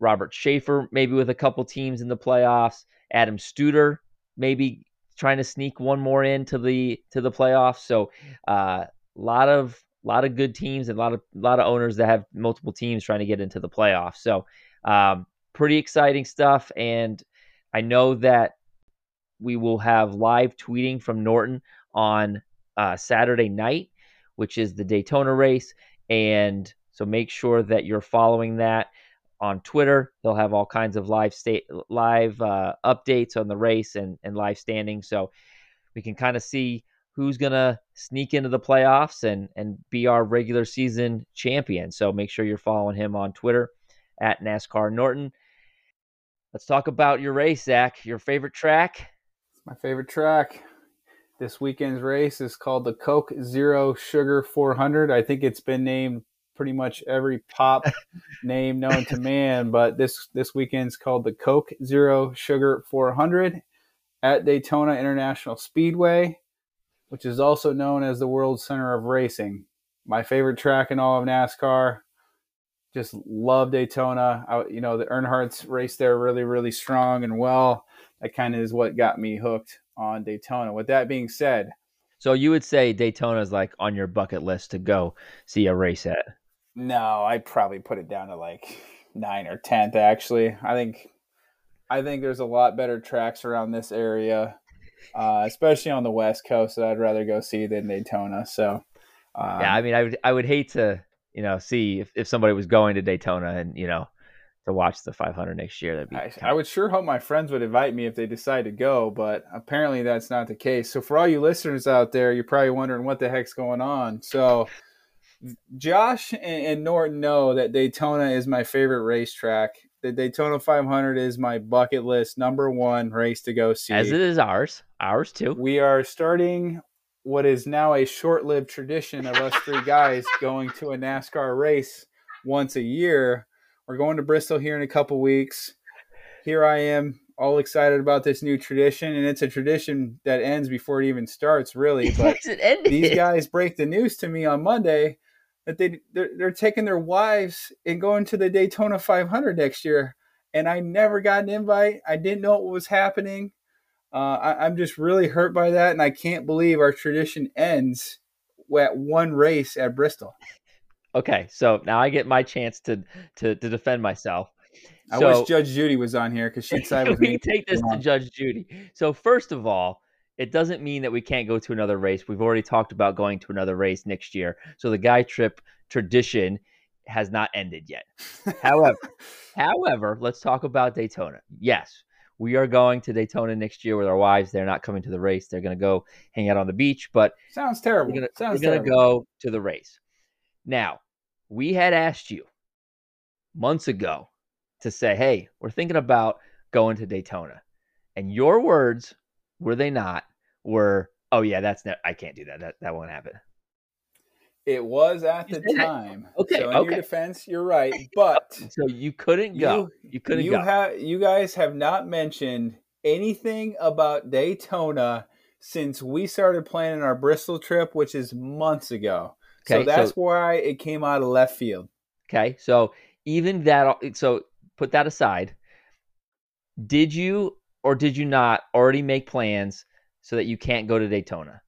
robert schaefer maybe with a couple teams in the playoffs. Adam studer maybe trying to sneak one more into the to the playoffs. So a uh, lot of lot of good teams and a lot of lot of owners that have multiple teams trying to get into the playoffs. So um, pretty exciting stuff, and I know that we will have live tweeting from Norton on uh, Saturday night, which is the Daytona race, and so make sure that you're following that on Twitter. They'll have all kinds of live state live uh, updates on the race and and live standings, so we can kind of see who's gonna sneak into the playoffs and and be our regular season champion. So make sure you're following him on Twitter at NASCAR Norton. Let's talk about your race, Zac. Your favorite track? my favorite track. This weekend's race is called the Coke Zero Sugar 400. I think it's been named pretty much every pop name known to man, but this this weekend's called the Coke Zero Sugar 400 at Daytona International Speedway, which is also known as the World Center of Racing. My favorite track in all of NASCAR. Just love Daytona. I, you know, the Earnhardt's race there really, really strong and well. That kind of is what got me hooked on Daytona. With that being said, So you would say Daytona is like on your bucket list to go see a race at? No, I'd probably put it down to like nine or tenth. Actually, I think I think there's a lot better tracks around this area, uh, especially on the West Coast, that I'd rather go see than Daytona. So, um, yeah, I mean, I would I would hate to you know see if, if somebody was going to Daytona and you know to watch the 500 next year. That'd be I, I would sure hope my friends would invite me if they decide to go, but apparently that's not the case. So for all you listeners out there, you're probably wondering what the heck's going on. So Josh and, and Norton know that Daytona is my favorite racetrack. The Daytona 500 is my bucket list number one race to go see. as it is ours, ours too. We are starting what is now a short-lived tradition of us three guys going to a NASCAR race once a year. We're going to Bristol here in a couple weeks. Here I am, all excited about this new tradition, and it's a tradition that ends before it even starts, really. But Yes, it ended. these guys break the news to me on Monday that they they're, they're taking their wives and going to the Daytona 500 next year, and I never got an invite. I didn't know what was happening. Uh, I, I'm just really hurt by that, and I can't believe our tradition ends at one race at Bristol. Okay, so now I get my chance to to, to defend myself. I So- wish Judge Judy was on here because she'd side with we me. can take this to Judge Judy. So first of all, it doesn't mean that we can't go to another race. We've already talked about going to another race next year. So the guy trip tradition has not ended yet. However, however, let's talk about Daytona. Yes, we are going to Daytona next year with our wives. They're not coming to the race. They're going to go hang out on the beach, but Sounds terrible. we're gonna, Sounds we're gonna terrible. go to the race. Now, we had asked you months ago to say, "Hey, we're thinking about going to Daytona," and your words were they not? Were, "Oh yeah, that's ne- I can't do that. That that won't happen." It was at You the said it. time. Okay, So in okay. your defense, you're right, but So you couldn't go. You, couldn't you go. have you guys have not mentioned anything about Daytona since we started planning our Bristol trip, which is months ago. Okay, so that's so- why it came out of left field. Okay, so even that, so put that aside. Did you or did you not already make plans so that you can't go to Daytona?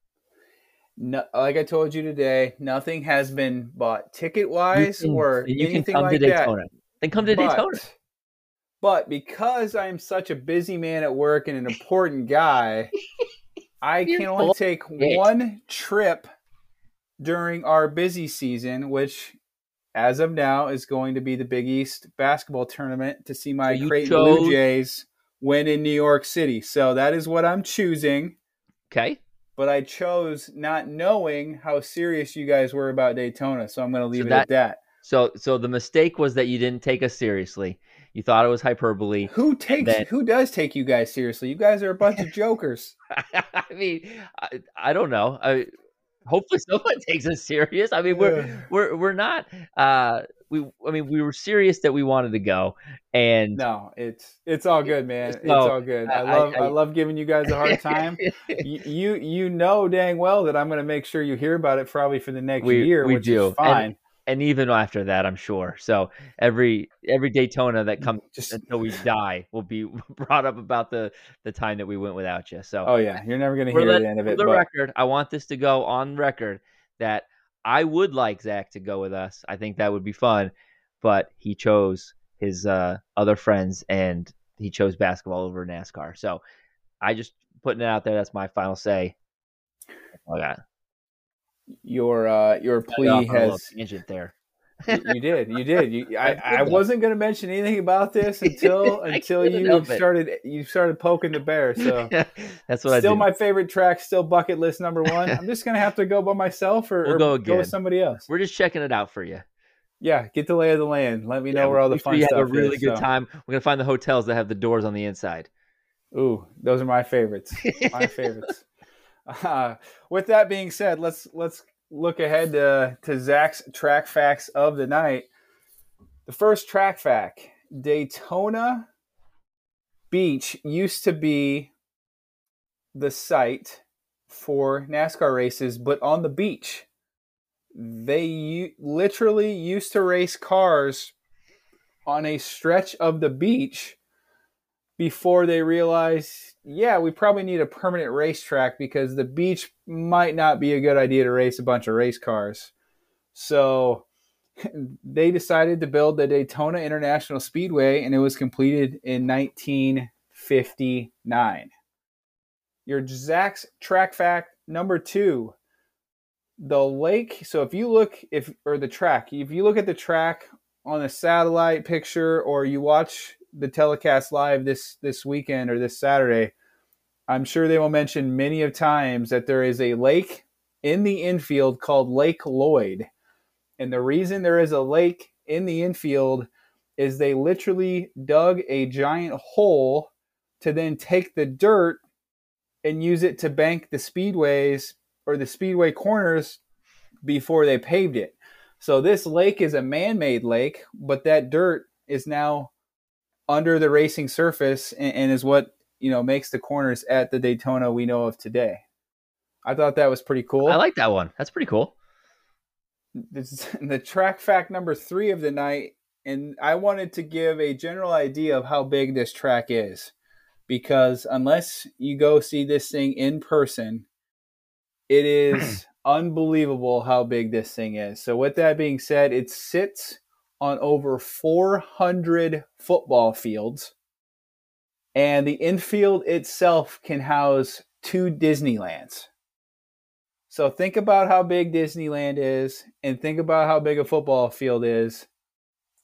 No, like I told you today, nothing has been bought ticket wise or you can anything come like to Daytona. Then come to that. Daytona. But, but because I'm such a busy man at work and an important guy, I You're can only full take shit. one trip during our busy season, which as of now is going to be the Big East basketball tournament to see my So Creighton chose- Blue Jays win in New York City. So that is what I'm choosing. Okay. But I chose not knowing how serious you guys were about Daytona, so I'm going to leave it that- at that. So so the mistake was that you didn't take us seriously. You thought it was hyperbole. Who takes? then- who does take you guys seriously? You guys are a bunch of jokers. I mean, I, I don't know. I, hopefully someone takes us serious. I mean, we're Yeah. we're we're not. Uh, we I mean, we were serious that we wanted to go, and No, it's it's all good, man. It's all good. I I- love I, I- love giving you guys a hard time. you, you you know dang well that I'm going to make sure you hear about it probably for the next We- year, we which do. is fine. and even after that, I'm sure. So every every Daytona that comes Just until we die will be brought up about the the time that we went without you. So oh yeah, you're never going to hear the, the end of it. for the but record, I want this to go on record that I would like Zac to go with us. I think that would be fun, but he chose his uh, other friends and he chose basketball over NASCAR. So I just putting it out there. That's my final say. That's all I got. Your uh, your plea on a little has tangent there. you did you did you, I, I wasn't going to mention anything about this until until you help it. started you started poking the bear. So. That's what I still my favorite track, still bucket list number one. I'm just gonna have to go by myself or, We'll or go go, with somebody else. We're just checking it out for you. Yeah, get the lay of the land. Let me know Yeah, where all the fun stuff have a really is. good so. time. We're gonna find the hotels that have the doors on the inside. Ooh, those are my favorites. My favorites. With that being said, let's let's look ahead to, to Zac's track facts of the night. The first track fact: Daytona Beach used to be the site for NASCAR races, but on the beach. They u- literally used to race cars on a stretch of the beach before they realized, yeah, we probably need a permanent racetrack because the beach might not be a good idea to race a bunch of race cars. So they decided to build the Daytona International Speedway, and it was completed in 1959. Your Zac's track fact number two the lake. So if you look, if or the track, if you look at the track on a satellite picture or you watch the telecast live this this weekend or this Saturday, I'm sure they will mention many of times that there is a lake in the infield called Lake Lloyd. And the reason there is a lake in the infield is they literally dug a giant hole to then take the dirt and use it to bank the speedways or the speedway corners before they paved it. So this lake is a man-made lake, but that dirt is now under the racing surface and, and is what you know makes the corners at the Daytona we know of today. I thought that was pretty cool. I like that one. That's pretty cool. this is the track fact number three of the night, and I wanted to give a general idea of how big this track is. because unless you go see this thing in person, it is unbelievable how big this thing is. So, with that being said, it sits on over 400 football fields, and the infield itself can house two Disneylands. So, think about how big Disneyland is, and think about how big a football field is.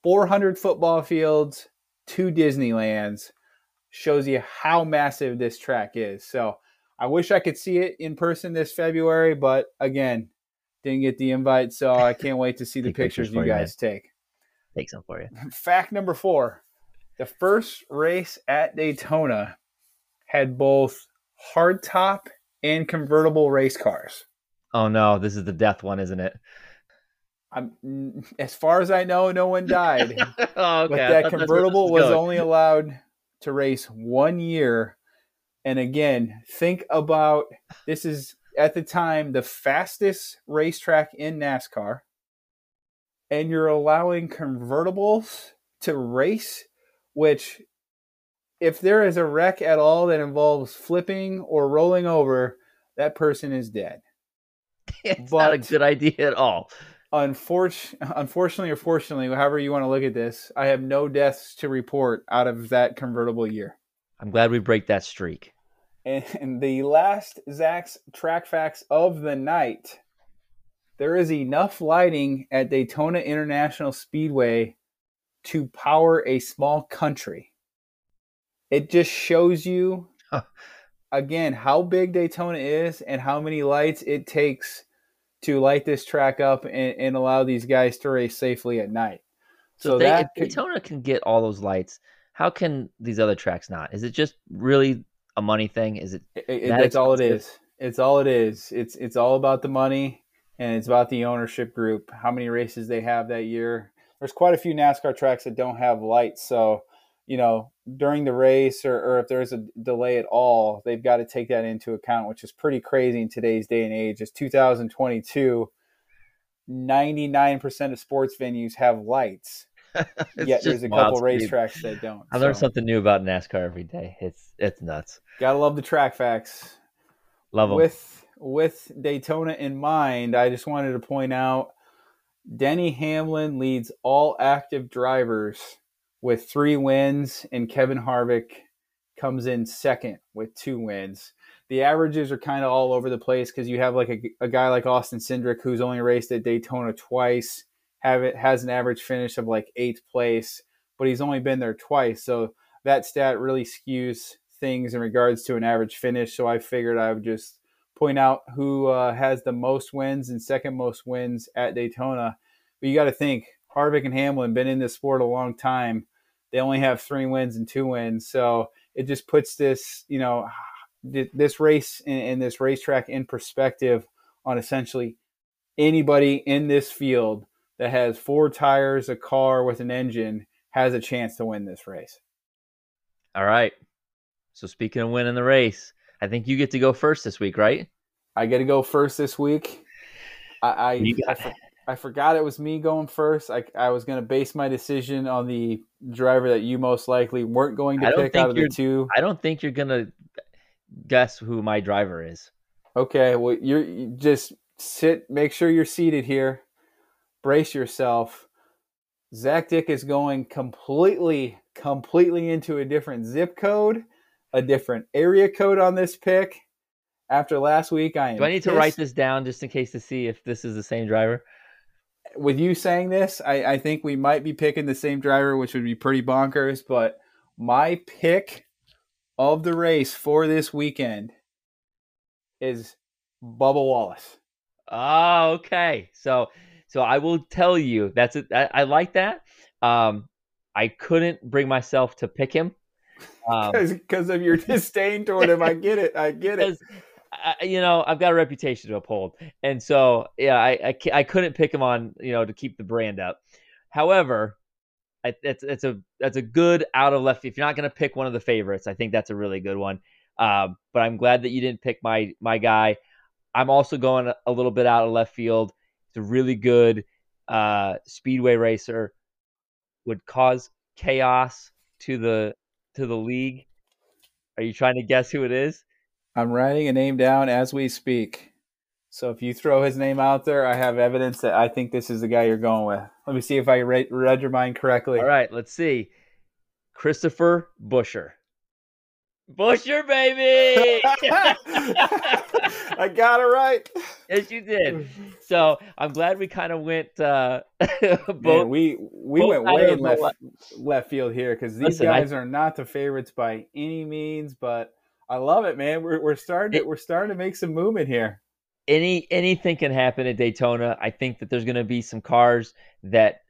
400 football fields, two Disneylands shows you how massive this track is. So, I wish I could see it in person this February, but again, didn't get the invite, so I can't wait to see the pictures, pictures you guys you, take. Take some for you. Fact number four the first race at Daytona had both hardtop and convertible race cars. Oh no, this is the death one, isn't it? I'm, as far as I know, no one died. oh, okay. But that convertible was only allowed to race one year and again, think about this is at the time the fastest racetrack in NASCAR, and you're allowing convertibles to race, which, if there is a wreck at all that involves flipping or rolling over, that person is dead. it's but not a good idea at all. Unfortunately, unfortunately or fortunately, however you want to look at this, I have no deaths to report out of that convertible year. I'm glad we break that streak. And the last Zac's track facts of the night there is enough lighting at Daytona International Speedway to power a small country. It just shows you, again, how big Daytona is and how many lights it takes to light this track up and, and allow these guys to race safely at night. So, so they, that Daytona can get all those lights, how can these other tracks not? Is it just really a money thing? Is it? it, it that's all it is. It's all it is. It's it's all about the money and it's about the ownership group. How many races they have that year? There's quite a few NASCAR tracks that don't have lights, so you know during the race or, or if there's a delay at all, they've got to take that into account, which is pretty crazy in today's day and age. It's 2022. 99% of sports venues have lights Yet there's a couple racetracks that don't. I learn so. something new about NASCAR every day. It's it's nuts. Gotta love the track facts. Love them. With with Daytona in mind, I just wanted to point out Denny Hamlin leads all active drivers with three wins, and Kevin Harvick comes in second with two wins. The averages are kind of all over the place because you have like a, a guy like Austin Cindric who's only raced at Daytona twice have it has an average finish of like eighth place, but he's only been there twice. So that stat really skews things in regards to an average finish. So I figured I would just point out who uh, has the most wins and second most wins at Daytona. But you got to think Harvick and Hamlin been in this sport a long time. They only have three wins and two wins, so it just puts this, you know, this race and this racetrack in perspective on essentially anybody in this field that has four tires, a car with an engine has a chance to win this race. All right. So speaking of winning the race, I think you get to go first this week, right? I get to go first this week. I I, I, I, forgot it was me going first. I, I was going to base my decision on the driver that you most likely weren't going to pick out of the two. I don't think you're going to guess who my driver is. Okay, well you're you just sit. Make sure you're seated here brace yourself. Zac Dick is going completely, completely into a different zip code, a different area code on this pick. After last week, I am. Do I need pissed. to write this down just in case to see if this is the same driver? With you saying this, I, I think we might be picking the same driver, which would be pretty bonkers. But my pick of the race for this weekend is Bubba Wallace. Oh, okay. So so I will tell you that's it. I, I like that. Um, I couldn't bring myself to pick him because um, of your disdain toward him. I get it. I get it. I, you know, I've got a reputation to uphold, and so yeah, I, I, I couldn't pick him on you know to keep the brand up. However, I, it's it's a that's a good out of left. If you're not going to pick one of the favorites, I think that's a really good one. Um, but I'm glad that you didn't pick my my guy. I'm also going a little bit out of left field. It's a really good uh, speedway racer. Would cause chaos to the to the league. Are you trying to guess who it is? I'm writing a name down as we speak. So if you throw his name out there, I have evidence that I think this is the guy you're going with. Let me see if I read, read your mind correctly. All right, let's see. Christopher Buescher. Buescher, baby! I got it right. Yes, you did. So I'm glad we kind of went uh, both. Man, we we went way the left left field here because these Listen, I- guys are not the favorites by any means, but I love it, man. We're we're starting to, we're starting to make some movement here. any anything can happen at Daytona. I think that there's going to be some cars that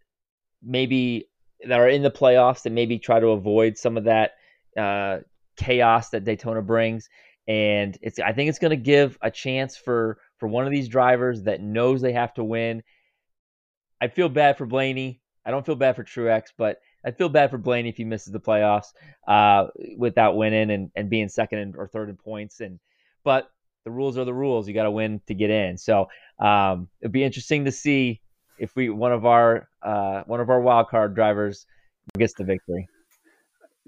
maybe that are in the playoffs that maybe try to avoid some of that uh, chaos that Daytona brings, and it's I think it's going to give a chance for for one of these drivers that knows they have to win. I feel bad for Blaney. I don't feel bad for Truex, but I feel bad for Blaney if he misses the playoffs uh, without winning and, and being second and, or third in points. And but the rules are the rules. You got to win to get in. So um, it'd be interesting to see if we one of our uh, one of our wild card drivers gets the victory.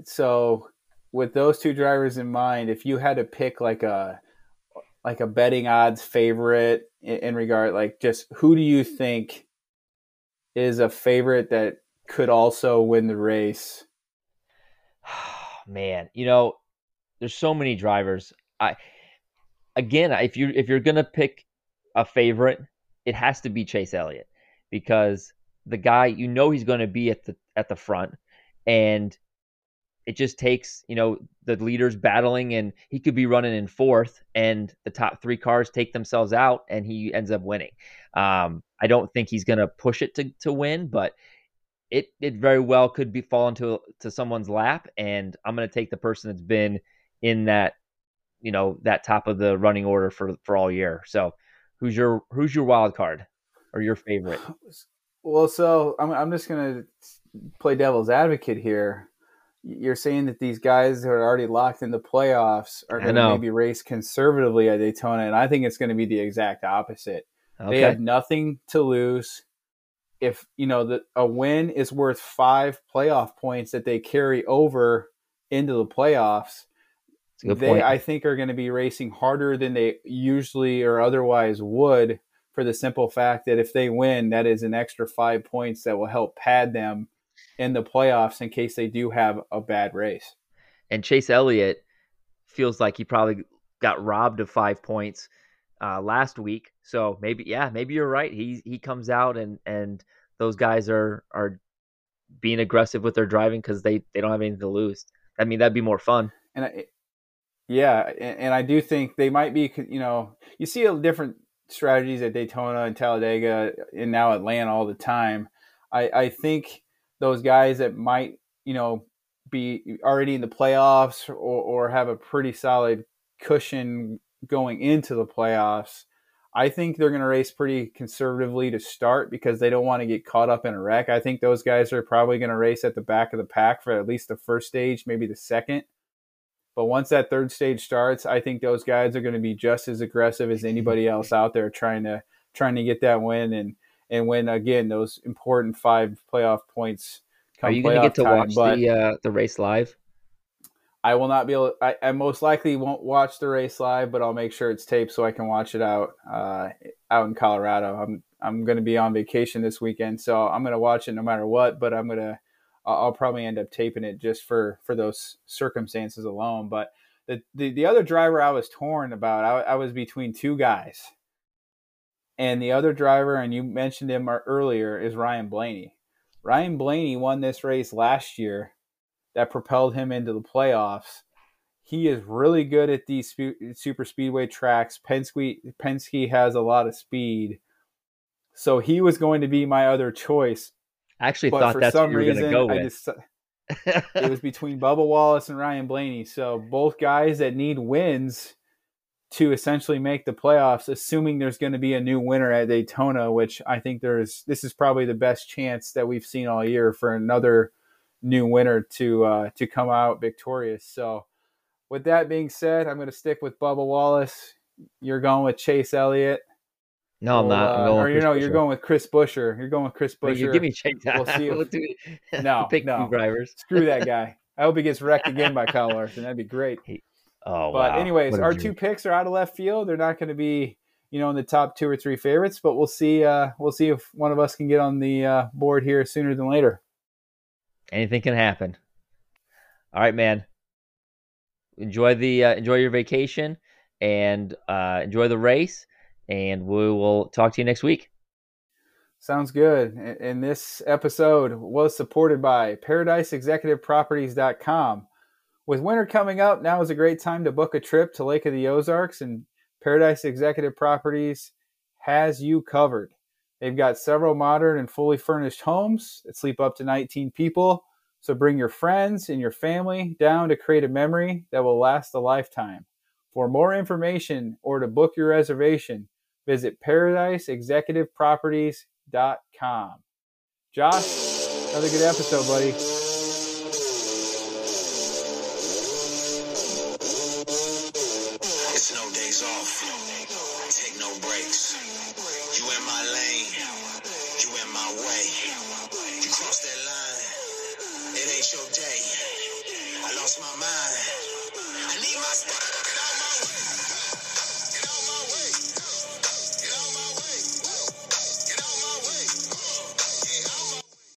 So with those two drivers in mind, if you had to pick like a like a betting odds favorite in, in regard, like just who do you think is a favorite that could also win the race? Man, you know, there's so many drivers. I again, if you if you're gonna pick a favorite, it has to be Chase Elliott because the guy you know he's going to be at the at the front, and it just takes you know the leaders battling, and he could be running in fourth, and the top three cars take themselves out, and he ends up winning. Um, I don't think he's going to push it to to win, but it it very well could be fall into to someone's lap, and I'm going to take the person that's been in that you know that top of the running order for for all year. So who's your who's your wild card or your favorite? Well, so I'm I'm just gonna play devil's advocate here. You're saying that these guys who are already locked in the playoffs are going to maybe race conservatively at Daytona, and I think it's going to be the exact opposite. They have nothing to lose. If you know that a win is worth five playoff points that they carry over into the playoffs, That's a good they point. I think are going to be racing harder than they usually or otherwise would for the simple fact that if they win, that is an extra five points that will help pad them in the playoffs in case they do have a bad race. and Chase Elliott feels like he probably got robbed of five points uh, last week. So maybe, yeah, maybe you're right. He he comes out and and those guys are are being aggressive with their driving because they they don't have anything to lose. I mean, that'd be more fun. And I, yeah, and, and I do think they might be. You know, you see a different strategies at Daytona and Talladega and now Atlanta all the time. I, I think those guys that might you know be already in the playoffs or, or have a pretty solid cushion going into the playoffs. I think they're going to race pretty conservatively to start because they don't want to get caught up in a wreck. I think those guys are probably going to race at the back of the pack for at least the first stage, maybe the second. But once that third stage starts, I think those guys are going to be just as aggressive as anybody else out there trying to trying to get that win and and win again those important five playoff points. Are you going to get to time. watch the uh, the race live? I will not be able. I, I most likely won't watch the race live, but I'll make sure it's taped so I can watch it out uh, out in Colorado. I'm I'm going to be on vacation this weekend, so I'm going to watch it no matter what. But I'm gonna I'll I'll probably end up taping it just for for those circumstances alone. But the the, the other driver I was torn about, I, I was between two guys, and the other driver, and you mentioned him er, earlier, is Ryan Blaney. Ryan Blaney won this race last year that propelled him into the playoffs. He is really good at these super speedway tracks. Penske Penske has a lot of speed, so he was going to be my other choice. I actually But thought for that's some what you were going reason, to go I with. just it was between Bubba Wallace and Ryan Blaney. So both guys that need wins to essentially make the playoffs, assuming there's going to be a new winner at Daytona, which I think there's. This is probably the best chance that we've seen all year for another new winner to uh, to come out victorious. So, with that being said, I'm going to stick with Bubba Wallace. You're going with Chase Elliott. no, I'm not. I'm uh, or you know, you're going with Chris Buescher. You're going with Chris Buescher. you give me Chase. We'll see if- We'll No, pick no. two drivers. Screw that guy. I hope he gets wrecked again by Kyle Larson. That'd be great. Oh, but wow. anyways, our jerk. two picks are out of left field. They're not going to be, you know, in the top two or three favorites, but we'll see. Uh, we'll see if one of us can get on the uh, board here sooner than later. anything can happen. All right, man. Enjoy the uh, enjoy your vacation and uh, enjoy the race, and we will talk to you next week. Sounds good. And and this episode was supported by ParadiseExecutiveProperties.com. With winter coming up, now is a great time to book a trip to Lake of the Ozarks, and Paradise Executive Properties has you covered. They've got several modern and fully furnished homes that sleep up to 19 people. So bring your friends and your family down to create a memory that will last a lifetime. For more information or to book your reservation, visit ParadiseExecutiveProperties.com. Josh, another good episode, buddy.